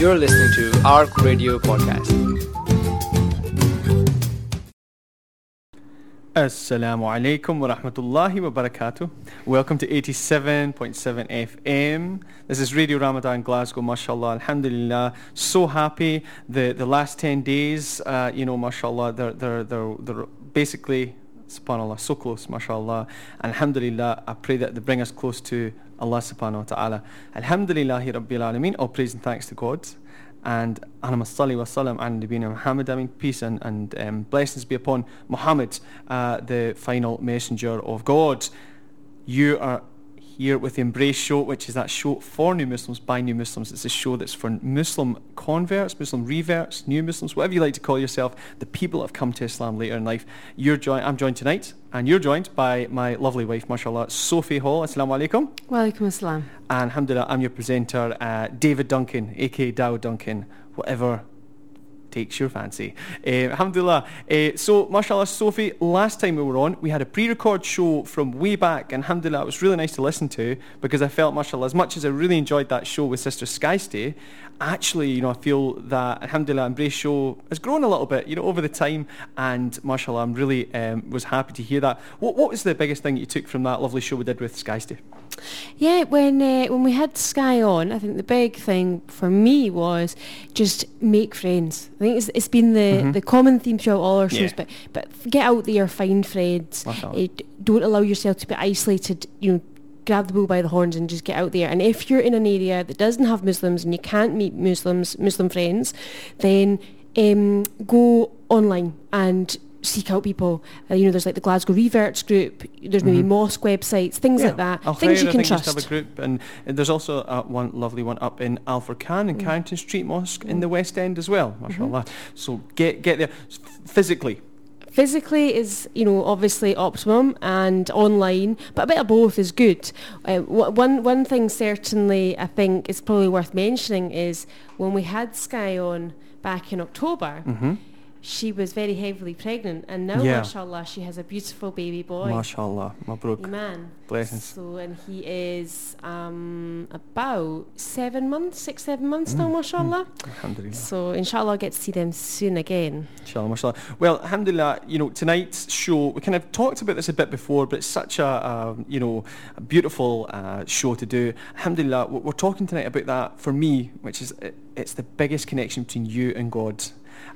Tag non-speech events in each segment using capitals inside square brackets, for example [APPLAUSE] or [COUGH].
You're listening to ARC Radio Podcast. Assalamu alaikum wa rahmatullahi wa barakatuh. Welcome to 87.7 FM. This is Radio Ramadan Glasgow, mashallah, alhamdulillah. So happy. The the last 10 days, uh, you know, mashallah, they're, they're, they're, they're basically, subhanAllah, so close, mashallah. Alhamdulillah, I pray that they bring us close to Allah subhanahu wa ta'ala. Alhamdulillahi Rabbil Alameen. All praise and thanks to God and Salli wa Salam and Nabina Muhammad. I mean, peace and, and um, blessings be upon Muhammad, uh, the final messenger of God. You are here with the Embrace Show, which is that show for new Muslims by new Muslims. It's a show that's for Muslim converts, Muslim reverts, new Muslims, whatever you like to call yourself, the people that have come to Islam later in life. You're joined, I'm joined tonight, and you're joined by my lovely wife, mashallah, Sophie Hall. Assalamu alaikum. Walaikum assalam. And alhamdulillah, I'm your presenter, uh, David Duncan, aka Dow Duncan, whatever takes your fancy. Uh, alhamdulillah. Uh, so, mashallah, Sophie, last time we were on, we had a pre-record show from way back, and alhamdulillah, it was really nice to listen to because I felt, mashallah, as much as I really enjoyed that show with Sister Skystay, actually, you know, I feel that, alhamdulillah, Embrace Show has grown a little bit, you know, over the time, and mashallah, I'm really um, was happy to hear that. What, what was the biggest thing you took from that lovely show we did with Skystay? Yeah, when uh, when we had Sky on, I think the big thing for me was just make friends. I think it's, it's been the, Mhm. the common theme throughout all our shows, Yeah. but but get out there, find friends. Uh, don't allow yourself to be isolated. You know, grab the bull by the horns and just get out there. And if you're in an area that doesn't have Muslims and you can't meet Muslims, Muslim friends, then um, go online and seek out people. Uh, you know, there's like the Glasgow Reverts group. There's maybe Mhm. mosque websites, things like that. Things you I can think, trust. have a group, and, and there's also uh, one lovely one up in Al Furqan in Mm. Carrington Street Mosque in the West End as well, mashallah. So get get there physically. Physically is, you know, obviously optimum and online, but a bit of both is good. Uh, one one thing certainly I think is probably worth mentioning is when we had Sky on back in October, Mm-hmm. She was very heavily pregnant, and now, Yeah. mashallah, she has a beautiful baby boy. Mashallah, Mabruk. Iman. Blessings. So, and he is um, about seven months, six, seven months now, Mm, mashallah. Alhamdulillah. So, inshallah, I'll get to see them soon again. Inshallah, mashallah. Well, alhamdulillah, you know, tonight's show, we kind of talked about this a bit before, but it's such a, um, you know, a beautiful uh, show to do. Alhamdulillah, we're we're talking tonight about that for me, which is, it, it's the biggest connection between you and God.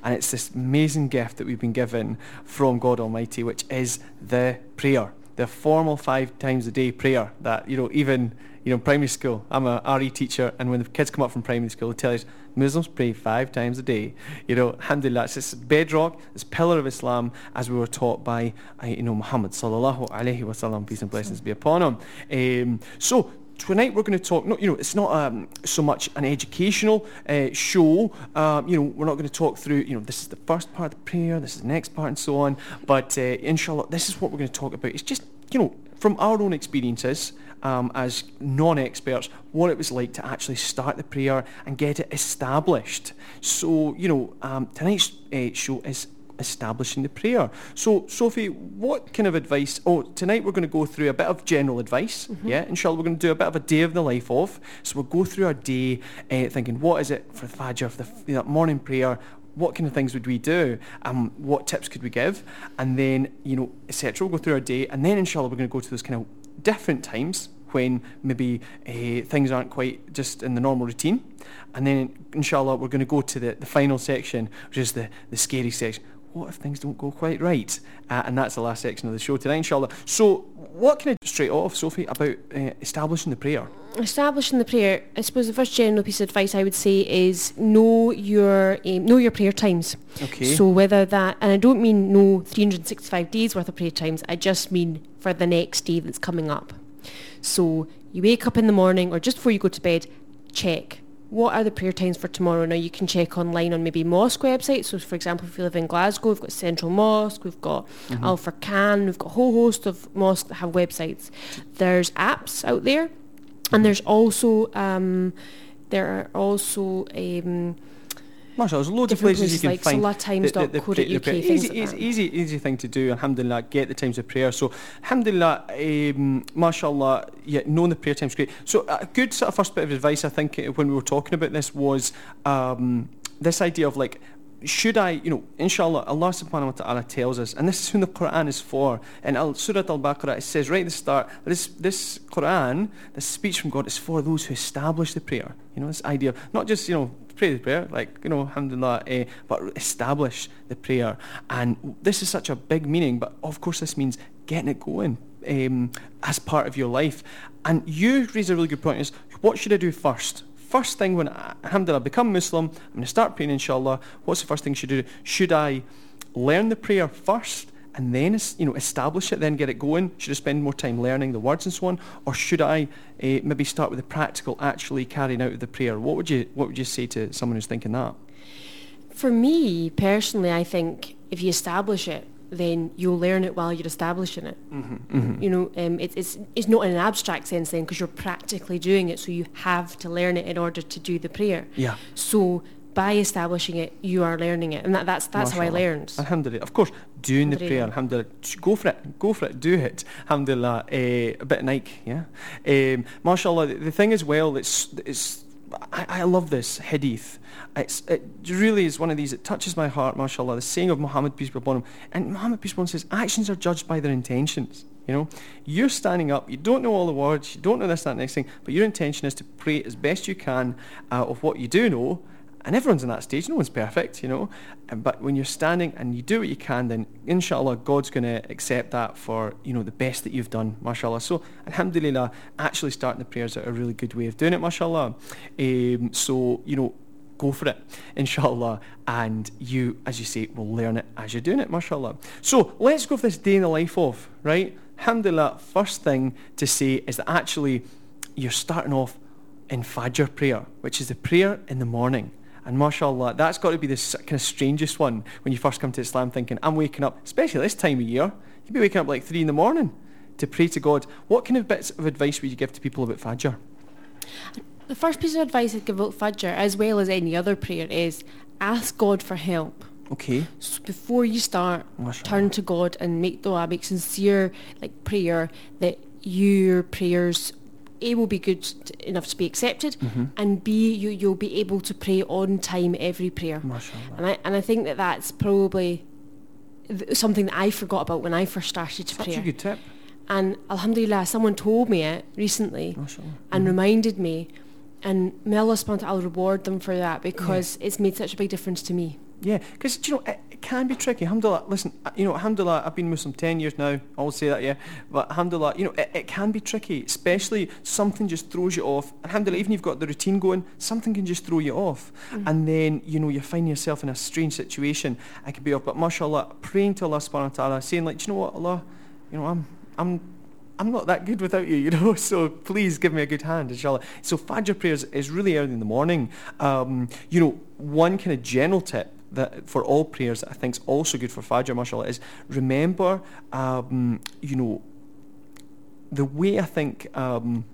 And it's this amazing gift that we've been given from God Almighty, which is the prayer, the formal five times a day prayer that, you know, even, you know, primary school, I'm a RE teacher, and when the kids come up from primary school, they tell us Muslims pray five times a day. You know, alhamdulillah, it's this bedrock, this pillar of Islam, as we were taught by, uh, you know, Muhammad sallallahu alaihi wasallam, peace and blessings be upon him. Um, so tonight we're going to talk. No, you know, it's not um, so much an educational uh, show. Um, you know, we're not going to talk through. You know, this is the first part of the prayer. This is the next part, and so on. But uh, inshallah, this is what we're going to talk about. It's just you know from our own experiences um, as non-experts, what it was like to actually start the prayer and get it established. So you know, um, tonight's uh, show is establishing the prayer. So, Sophie, what kind of advice? Oh, tonight we're going to go through a bit of general advice. Yeah, inshallah, we're going to do a bit of a day of the life of. So we'll go through our day, uh, thinking, what is it for the Fajr, for the you know, morning prayer? What kind of things would we do? Um, what tips could we give? And then, you know, etc. We'll go through our day, and then inshallah, we're going to go to those kind of different times when maybe uh, things aren't quite just in the normal routine. And then, inshallah, we're going to go to the, the final section, which is the, the scary section. What if things don't go quite right? Uh, and that's the last section of the show tonight, inshallah. So, what can I straight off, Sophie, about uh, establishing the prayer? establishing the prayer, I suppose the first general piece of advice I would say is know your um, know your prayer times. Okay. So whether that, and I don't mean know 365 days worth of prayer times, I just mean for the next day that's coming up. So you wake up in the morning or just before you go to bed, check. What are the prayer times for tomorrow? Now you can check online on maybe mosque websites. So for example, if you live in Glasgow, we've got Central Mosque, we've got Al Furqan, we've got a whole host of mosques that have websites. There's apps out there, and there's also um, there are also um, Mashallah, there's loads of places you can like find the- the- the the things Easy, like easy, easy, easy thing to do. Alhamdulillah, get the times of prayer. So, alhamdulillah, um, mashallah, yeah, knowing the prayer time's great. So, a good sort of first bit of advice, I think, uh, when we were talking about this was um, this idea of like, should I, you know, inshallah, Allah subhanahu wa ta'ala tells us, and this is who the Quran is for. In Al Surah Al-Baqarah, it says right at the start, this, this Quran, this speech from God is for those who establish the prayer. You know, this idea of not just, you know, pray the prayer, like, you know, alhamdulillah, eh, but establish the prayer. And this is such a big meaning, but of course this means getting it going um, as part of your life. And you raise a really good point is, what should I do first? First thing when, I, alhamdulillah, become Muslim, I'm going to start praying inshallah, what's the first thing I should do? Should I learn the prayer first and then you know establish it, then get it going? Should I spend more time learning the words and so on, or should I uh, maybe start with the practical, actually carrying out of the prayer? What would you What would you say to someone who's thinking that? For me, personally, I think if you establish it, then you'll learn it while you're establishing it. Mm-hmm. You know, um, it, it's it's not in an abstract sense then because you're practically doing it, so you have to learn it in order to do the prayer. Yeah. So by establishing it, you are learning it, and that, that's that's how I learned. Alhamdulillah. Of course, doing the prayer, Alhamdulillah. Go for it. Go for it. Do it. Alhamdulillah. Uh, a bit of Nike, yeah. Um, mashallah. The, the thing as well, it's, it's I, I love this hadith. It's, it really is one of these, it touches my heart, mashallah. The saying of Muhammad, peace be upon him. And Muhammad, peace be upon him, says, actions are judged by their intentions. You know, you're standing up, you don't know all the words, you don't know this, that, next thing, but your intention is to pray as best you can uh, of what you do know, and everyone's in that stage. No one's perfect, you know. But when you're standing and you do what you can, then inshallah, God's going to accept that for, you know, the best that you've done, mashallah. So, alhamdulillah, actually starting the prayers are a really good way of doing it, mashallah. Um, so, you know, go for it, [LAUGHS] inshallah. And you, as you say, will learn it as you're doing it, mashallah. So, let's go for this day in the life of, right? Alhamdulillah, first thing to say is that actually you're starting off in Fajr prayer, which is the prayer in the morning. And mashallah, that's got to be the kind of strangest one when you first come to Islam thinking, I'm waking up, especially this time of year, you'd be waking up like three in the morning to pray to God. What kind of bits of advice would you give to people about Fajr? The first piece of advice I'd give about Fajr, as well as any other prayer, is ask God for help. Okay. So before you start, Mashallah. turn to God and make dua, make sincere like prayer that your prayers A will be good enough to be accepted, Mm-hmm. and B you you'll be able to pray on time every prayer. Mashallah. And I and I think that that's probably th- something that I forgot about when I first started to Such pray. a good tip. And Alhamdulillah, someone told me it recently Mashallah. and reminded me. And may Allah subhanahu wa ta'ala reward them for that because it's made such a big difference to me. Yeah, because you know can be tricky. Alhamdulillah, listen, uh, you know, alhamdulillah, I've been Muslim ten years now. I will say that, yeah. But alhamdulillah, you know, it, it can be tricky, especially something just throws you off. Alhamdulillah, even if you've got the routine going, something can just throw you off, and then you know you find yourself in a strange situation. I can be off, but mashallah, praying to Allah subhanahu wa taala, saying like, "Do you know what, Allah, you know, I'm, I'm I'm not that good without you, [LAUGHS] you know, so please give me a good hand, inshallah. So Fajr prayers is really early in the morning. Um, you know, one kind of general tip that for all prayers that I think is also good for Fajr, mashallah, is remember, um, you know, the way I think um,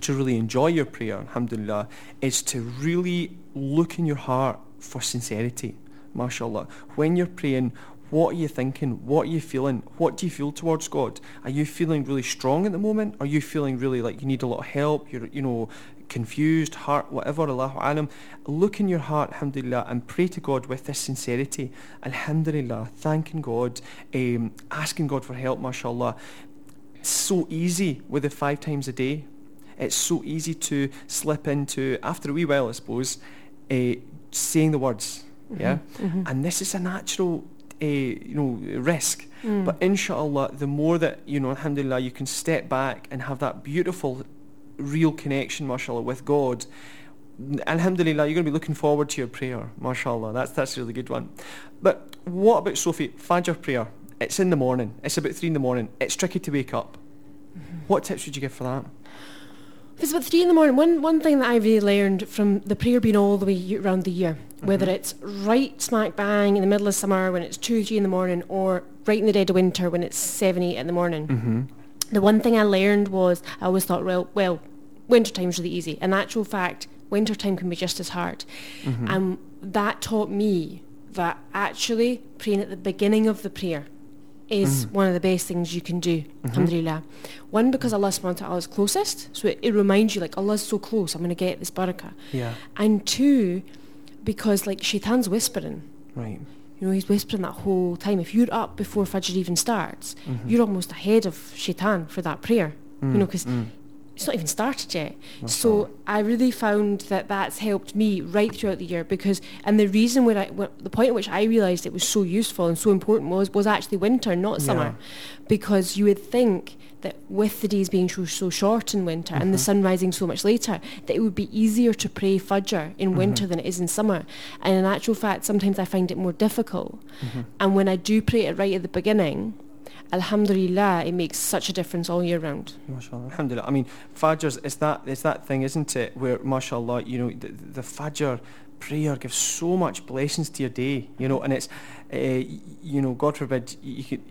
to really enjoy your prayer, alhamdulillah, is to really look in your heart for sincerity, mashallah. When you're praying, what are you thinking? What are you feeling? What do you feel towards God? Are you feeling really strong at the moment? Are you feeling really like you need a lot of help? You're, you know, confused, heart, whatever, Allahu alam. Look in your heart, alhamdulillah, and pray to God with this sincerity. Alhamdulillah, thanking God, um, asking God for help, mashallah. It's so easy with the five times a day. It's so easy to slip into, after a wee while, I suppose, uh, saying the words. Yeah? And this is a natural, uh, you know, risk. But inshallah, the more that, you know, alhamdulillah, you can step back and have that beautiful, real connection, mashallah, with God, alhamdulillah, you're going to be looking forward to your prayer, mashallah. That's, that's a really good one. But what about Sophie? Fajr prayer. It's in the morning. It's about three in the morning. It's tricky to wake up. What tips would you give for that? If it's about three in the morning, one, one thing that I really learned from the prayer being all the way around the year, whether it's right smack bang in the middle of summer when it's two, three in the morning, or right in the dead of winter when it's seven, eight in the morning, Mm-hmm. The one thing I learned was I always thought, well, well, winter time's really easy. In actual fact, winter time can be just as hard. Mm-hmm. And that taught me that actually praying at the beginning of the prayer is one of the best things you can do, alhamdulillah. One, because Allah subhanahu wa ta'ala is closest, so it, it reminds you like Allah's so close, I'm going to get this barakah. Yeah. And two, because like shaitan's whispering. Right. You know, he's whispering that whole time. If you're up before Fajr even starts, Mm-hmm. you're almost ahead of shaitan for that prayer. You Mm, know, because it's not even started yet. So I really found that that's helped me right throughout the year because, and the reason where I, wh- the point at which I realised it was so useful and so important was was actually winter, not summer, because you would think that with the days being so, so short in winter and the mm-hmm. sun rising so much later, that it would be easier to pray Fajr in mm-hmm. winter than it is in summer. And in actual fact, sometimes I find it more difficult. Mm-hmm. And when I do pray it right at the beginning, Alhamdulillah, it makes such a difference all year round. MashaAllah. Alhamdulillah. I mean, Fajr's, it's that, it's that thing, isn't it, where, mashallah, you know, the, the Fajr prayer gives so much blessings to your day, you know, and it's, uh, you know, God forbid, you, you could,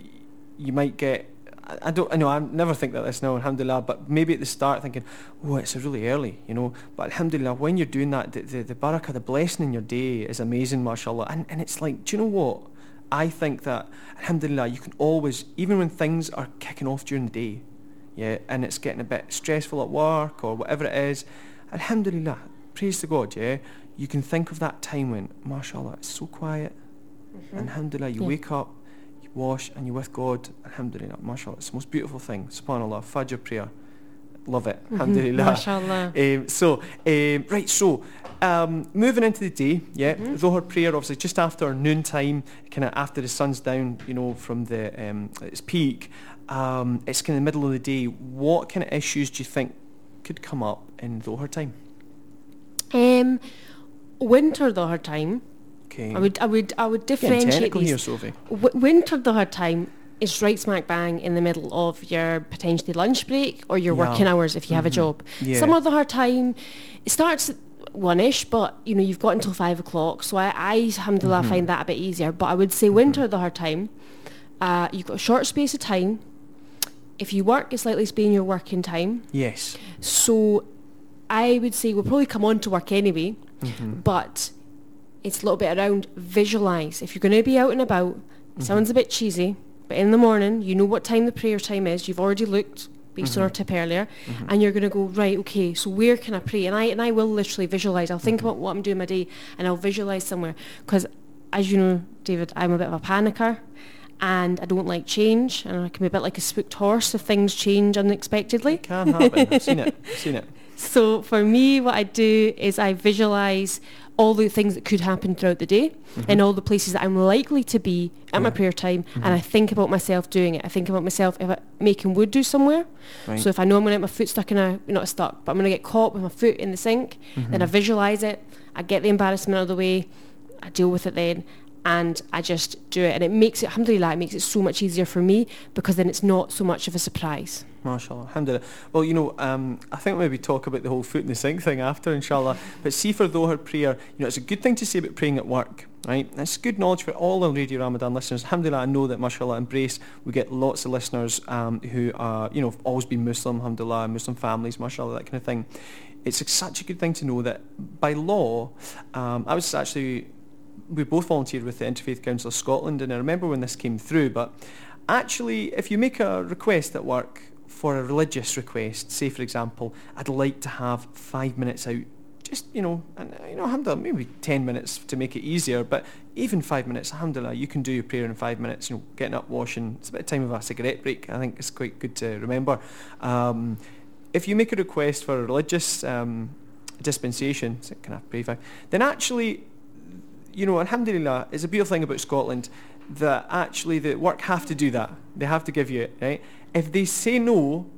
you might get, I, don't, I know, I never think that this now, alhamdulillah, but maybe at the start thinking, oh, it's really early, you know, but alhamdulillah, when you're doing that, the, the, the barakah, the blessing in your day is amazing, mashallah, and, and it's like, do you know what? I think that, alhamdulillah, you can always, even when things are kicking off during the day, yeah, and it's getting a bit stressful at work or whatever it is, alhamdulillah, praise to God, yeah, you can think of that time when, mashallah, it's so quiet, and alhamdulillah, you Yeah. wake up, wash, and you're with God, alhamdulillah, mashallah, it's the most beautiful thing, subhanallah, fajr prayer, love it, alhamdulillah. MashaAllah. [LAUGHS] Um, so, um, right, so um, moving into the day, yeah, Mm-hmm. Dhuhr prayer obviously just after noon time, kind of after the sun's down, you know, from the um, its peak. Um, it's kind of the middle of the day. What kind of issues do you think could come up in Dhuhr time? Um, winter Dhuhr time. Okay, I would, I would, I would differentiate these. here, Sophie. W- winter Dhuhr time is right smack bang in the middle of your potentially lunch break or your Yeah. working hours if you have a Mhm. job. Yeah. Some of Dhuhr time, it starts at one-ish, but you know you've got until five o'clock. So I, I alhamdulillah Mm-hmm. find that a bit easier. But I would say winter Dhuhr time. Uh, you've got a short space of time. If you work, it's likely to be in your working time. Yes. So I would say we'll probably come on to work anyway, Mm-hmm. but it's a little bit around visualise. If you're going to be out and about, it sounds a bit cheesy, but in the morning, you know what time the prayer time is. You've already looked based on our mm-hmm. tip earlier, mm-hmm. and you're going to go right. Okay, so where can I pray? And I and I will literally visualise. I'll think about what I'm doing my day, and I'll visualise somewhere. Because as you know, David, I'm a bit of a panicker. And I don't like change, and I can be a bit like a spooked horse if things change unexpectedly. Can happen. I've seen it. I've seen it. [LAUGHS] So for me, what I do is I visualize all the things that could happen throughout the day mm-hmm. and all the places that I'm likely to be at my prayer time and I mm-hmm. think about myself doing it. I think about myself if I, making wudu somewhere. Right. So if I know I'm going to get my foot stuck in a, not stuck, but I'm going to get caught with my foot in the sink, mm-hmm. then I visualize it, I get the embarrassment out of the way, I deal with it then and I just do it. And it makes it, alhamdulillah, it makes it so much easier for me because then it's not so much of a surprise. MashaAllah, alhamdulillah. Well, you know, um, I think maybe talk about the whole foot in the sink thing after, inshallah. [LAUGHS] But see for Dhuhr prayer, you know, it's a good thing to say about praying at work, right? It's good knowledge for all our Radio Ramadan listeners. Alhamdulillah, I know that, mashallah, Embrace, we get lots of listeners um, who are, you know, have always been Muslim, alhamdulillah, Muslim families, mashallah, that kind of thing. It's a, such a good thing to know that by law, um, I was actually we both volunteered with the Interfaith Council of Scotland, and I remember when this came through. But actually, if you make a request at work for a religious request, say for example, I'd like to have five minutes out, just you know, and uh, you know, alhamdulillah, maybe ten minutes to make it easier, but even five minutes, alhamdulillah, you can do your prayer in five minutes. You know, getting up, washing. It's a bit of time of a cigarette break. I think it's quite good to remember. Um, if you make a request for a religious um, dispensation, can I pray? Then actually you know, alhamdulillah, it's a beautiful thing about Scotland that actually the work have to do that. They have to give you it, right? If they say no,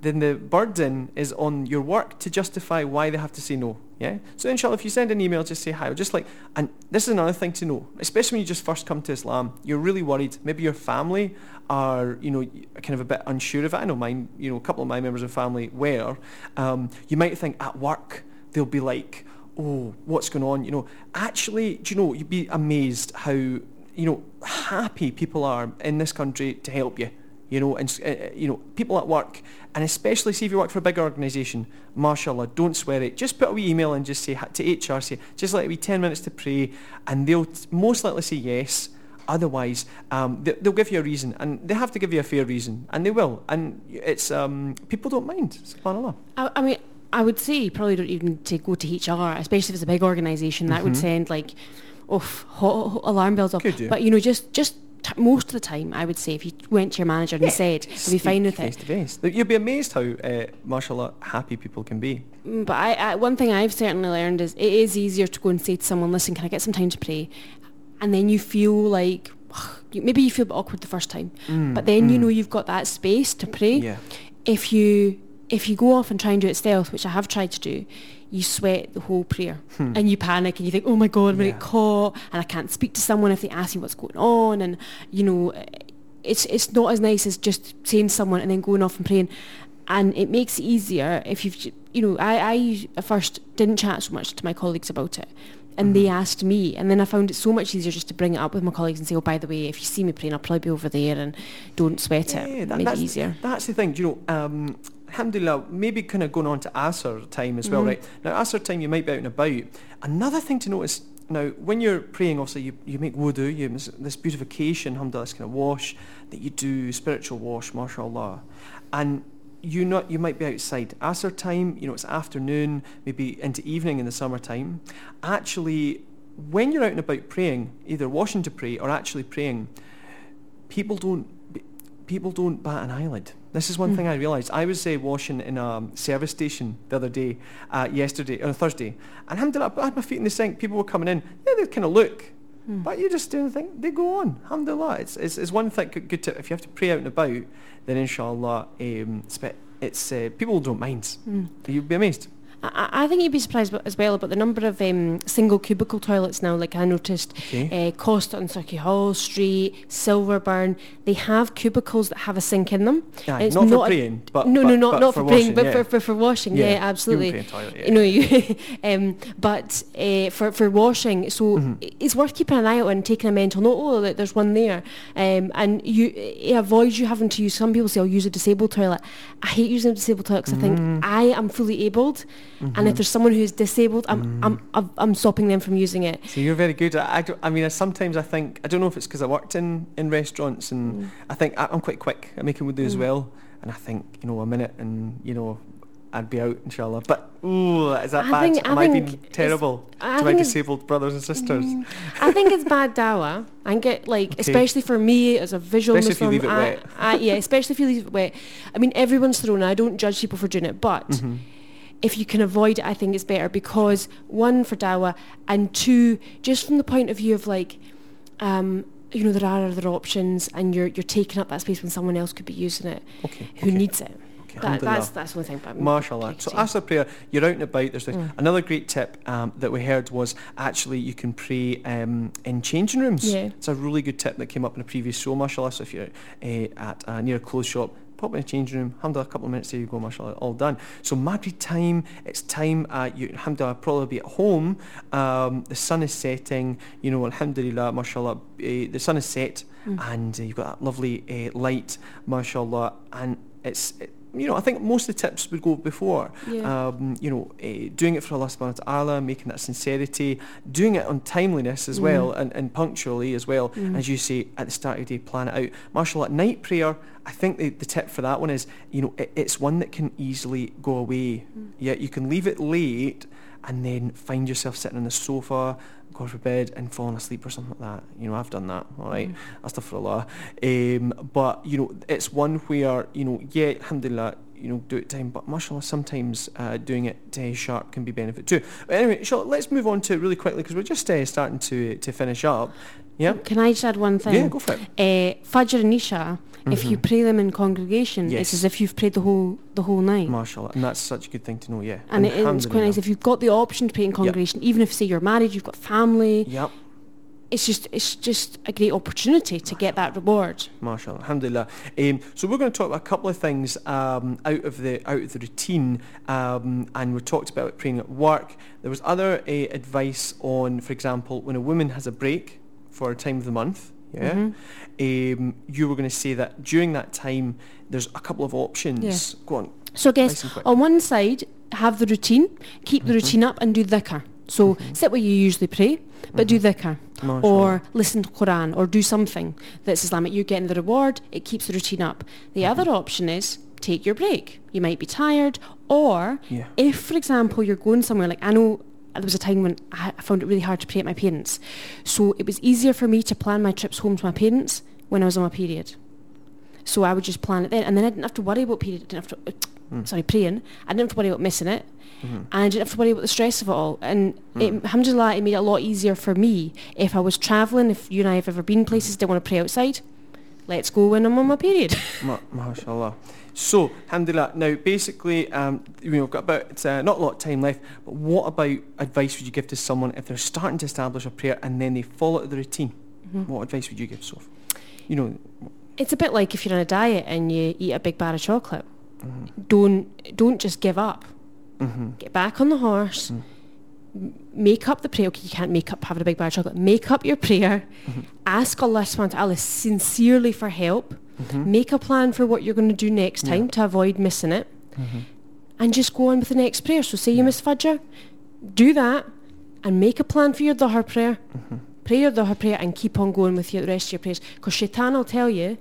then the burden is on your work to justify why they have to say no. Yeah? So inshallah, if you send an email, just say hi. Just like, and this is another thing to know, especially when you just first come to Islam, you're really worried. Maybe your family are, you know, kind of a bit unsure of it. I know mine, you know, a couple of my members of family were. Um, you might think at work, they'll be like, oh, what's going on? You know, actually, do you know, you'd be amazed how, you know, happy people are in this country to help you. You know, and uh, you know, people at work, and especially see if you work for a big organisation, mashallah, don't swear it. Just put a wee email and just say to HR, say, just let a wee 10 minutes to pray, and they'll t- most likely say yes. Otherwise, um, they, they'll give you a reason, and they have to give you a fair reason, and they will. And it's um, people don't mind. Subhanallah. I, I mean, I would say you probably don't even to go to HR, especially if it's a big organisation. That would Mhm. send like, hot alarm bells off. Could do. But you know, just just t- most of the time, I would say if you went to your manager and said, "You'll be fine with face it." to face. You'd be amazed how, uh, mashallah, happy people can be. Mm, But I, I, one thing I've certainly learned is it is easier to go and say to someone, "Listen, can I get some time to pray?" And then you feel like maybe you feel a bit awkward the first time, but then you know you've got that space to pray. Mm, Yeah. If you if you go off and try and do it stealth, which I have tried to do, you sweat the whole prayer and you panic and you think, "Oh my God, I'm going to Hmm. Get caught," and I can't speak to someone if they ask me what's going on, and you know, it's it's not as nice as just saying someone and then going off and praying. And it makes it easier if you've, you know, I, I at first didn't chat so much to my colleagues about it. And they Mm-hmm. asked me, and then I found it so much easier just to bring it up with my colleagues and say, oh, by the way, if you see me praying, I'll probably be over there and don't sweat it. Yeah, that- Make that's, it easier. That's the thing. Do you know, um, alhamdulillah, maybe kind of going on to Asr time as well, Mhm. right? Now, Asr time, you might be out and about. Another thing to notice, now, when you're praying, obviously, you, you make wudu, you this, this beautification, alhamdulillah, this kind of wash that you do, spiritual wash, mashallah. And you not you might be outside. Asr time, you know, it's afternoon, maybe into evening in the summertime. Actually, when you're out and about praying, either washing to pray or actually praying, people don't people don't bat an eyelid. This is one Mm. thing I realised. I was uh, washing in a service station the other day, uh, yesterday, on Thursday, and alhamdulillah, I had my feet in the sink. People were coming in. Yeah, they'd kind of look. Mm. But you just do the thing. They go on. Alhamdulillah. It's, it's, it's one thing good, good to, if you have to pray out and about, then inshallah, um, it's, it's uh, people don't mind. Mm. You'd be amazed. I, I think you'd be surprised as well about the number of um, single cubicle toilets now. Like I noticed, Okay. uh, Costa on Sauchiehall Street, Silverburn, they have cubicles that have a sink in them. Aye, it's not, not for a- praying, but no, but, no, not but not for, for, praying, washing, but yeah. for, for for washing. Yeah, Human absolutely. toilet, yeah. You [LAUGHS] um, but uh, for for washing, so Mhm. it's worth keeping an eye out and taking a mental note. Oh, that there's one there, um, and you it avoids you having to use. Some people say, "I'll use a disabled toilet." I hate using a disabled toilet because I think Mm. I am fully abled, and if there's someone who's disabled, I'm I'm I'm, I'm stopping them from using it. So you're very good. I, I, I mean, I, sometimes I think I don't know if it's because I worked in, in restaurants, and I think I, I'm quite quick at making wudu as Mm. well. And I think you know a minute, and you know I'd be out, inshallah. But ooh, is that I bad? think- I Am I think being terrible I to my disabled brothers and sisters? Mm, I think it's bad dawa. I think it like, Okay. especially for me as a visual Especially if you Muslim. leave it I, wet. I, yeah, especially if you leave it wet. I mean, everyone's thrown. I don't judge people for doing it, but Mhm. If you can avoid it, I think it's better because one for dawa, and two, just from the point of view of like, um, you know, there are other options, and you're you're taking up that space when someone else could be using it Okay. who okay. needs it. Okay, That, that's that's one thing. But Mashallah. So after prayer, you're out and about. There's this. Mm. another great tip um, that we heard was actually you can pray um, in changing rooms. Yeah. It's a really good tip that came up in a previous show, mashallah. So if you're uh, at uh, near a clothes shop, pop in the changing room, alhamdulillah, a couple of minutes, there you go, mashallah, all done. So Maghrib time, it's time, uh, you, alhamdulillah, probably be at home. Um, the sun is setting, you know, alhamdulillah, mashallah, uh, the sun is set Mm. and uh, you've got that lovely uh, light, mashallah, and it's, it, you know, I think most of the tips would go before. Yeah. Um, you know, uh, doing it for Allah subhanahu wa ta'ala, making that sincerity, doing it on timeliness as Mhm. well and, and punctually as well. Mhm. As you say, at the start of the day, plan it out. Mashallah, night prayer, I think the, the tip for that one is, you know, it, it's one that can easily go away. Mm. Yeah, you can leave it late and then find yourself sitting on the sofa, God forbid, and falling asleep or something like that. You know, I've done that, all right? Mhm. Astaghfirullah. Um, but, you know, it's one where, you know, yeah, alhamdulillah, you know, do it time, but mashallah, sometimes uh, doing it uh, sharp can be benefit too. But anyway, inshallah, let's move on to it really quickly because we're just uh, starting to to finish up. Yeah? Can I just add one thing? Yeah, go for it. Uh, Fajr and Isha, if you Mhm. pray them in congregation, Yes. it's as if you've prayed the whole the whole night. Mashallah. And that's such a good thing to know, yeah. and it, it's quite nice if you've got the option to pray in congregation, even if say you're married, you've got family. Yep. It's just it's just a great opportunity to get that reward. MashaAllah, alhamdulillah. Um, so we're going to talk about a couple of things um, out of the out of the routine, um, and we talked about praying at work. There was other uh, advice on, for example, when a woman has a break for a time of the month. yeah, um, you were going to say that during that time, there's a couple of options. Yeah. Go on. So I guess quick. on one side, have the routine, keep the routine up and do dhikr. So sit where you usually pray, but do dhikr. Mashallah. Or listen to Quran or do something that's Islamic. You're getting the reward, it keeps the routine up. The other option is take your break. You might be tired or Yeah. if, for example, you're going somewhere, like I know there was a time when I I found it really hard to pray at my parents. So it was easier for me to plan my trips home to my parents when I was on my period. So I would just plan it then, and then I didn't have to worry about period. I didn't have to, uh, sorry, praying. I didn't have to worry about missing it, and I didn't have to worry about the stress of it all. And it, alhamdulillah, it made it a lot easier for me if I was travelling. If you and I have ever been places, didn't want to pray outside. Let's go when I'm on my period. [LAUGHS] Ma- mashallah. So, alhamdulillah. Now, basically, um, you know, we've got about uh, not a lot of time left. But what about advice would you give to someone if they're starting to establish a prayer and then they fall out of the routine? What advice would you give, Soph? You know, It's a bit like if you're on a diet and you eat a big bar of chocolate. Mm-hmm. Don't don't just give up. Mm-hmm. Get back on the horse. m- Make up the prayer. Okay, you can't make up having a big bar of chocolate. Make up your prayer. Ask Allah subhanahu wa ta'ala sincerely for help. Make a plan for what you're going to do next time to avoid missing it. And just go on with the next prayer. So say you miss Fajr, do that and make a plan for your Dhuhr prayer. Pray your Dhuhr prayer and keep on going with your, the rest of your prayers. Because shaitan will tell you,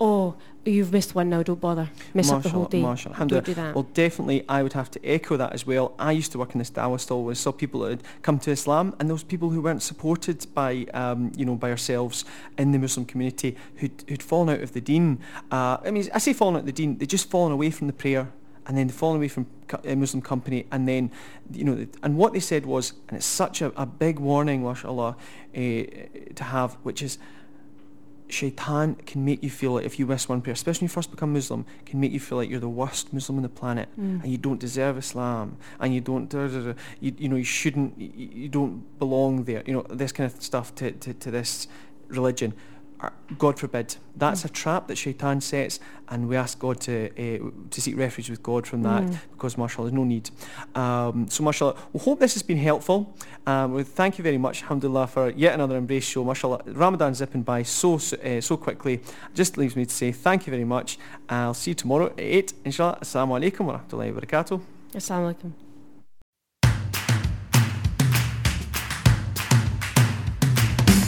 oh, you've missed one now, don't bother. Miss up the whole day. Mashallah. Don't do that. Well, definitely, I would have to echo that as well. I used to work in this dawah stall where saw people that had come to Islam, and those people who weren't supported by, um, you know, by ourselves in the Muslim community, who'd, who'd fallen out of the deen. Uh, I mean, I say fallen out of the deen, they'd just fallen away from the prayer, and then fallen away from co- uh, Muslim company, and then, you know, and what they said was, and it's such a, a big warning, mashallah, uh, to have, which is, shaitan can make you feel like if you miss one prayer, especially when you first become Muslim, can make you feel like you're the worst Muslim on the planet Mm. and you don't deserve Islam and you don't, da, da, da, you, you know, you shouldn't, you, you don't belong there. You know, this kind of stuff to, to, to this religion. God forbid. That's a trap that shaitan sets and we ask God to uh, to seek refuge with God from that because, mashallah, there's no need. Um, so, mashallah, we hope this has been helpful. Um, we thank you very much, alhamdulillah, for yet another Embrace show. Mashallah, Ramadan zipping by so uh, so quickly. Just leaves me to say thank you very much. I'll see you tomorrow at 8, inshallah. Assalamu alaikum wa rahmatullahi wa barakatuh. Assalamu alaikum.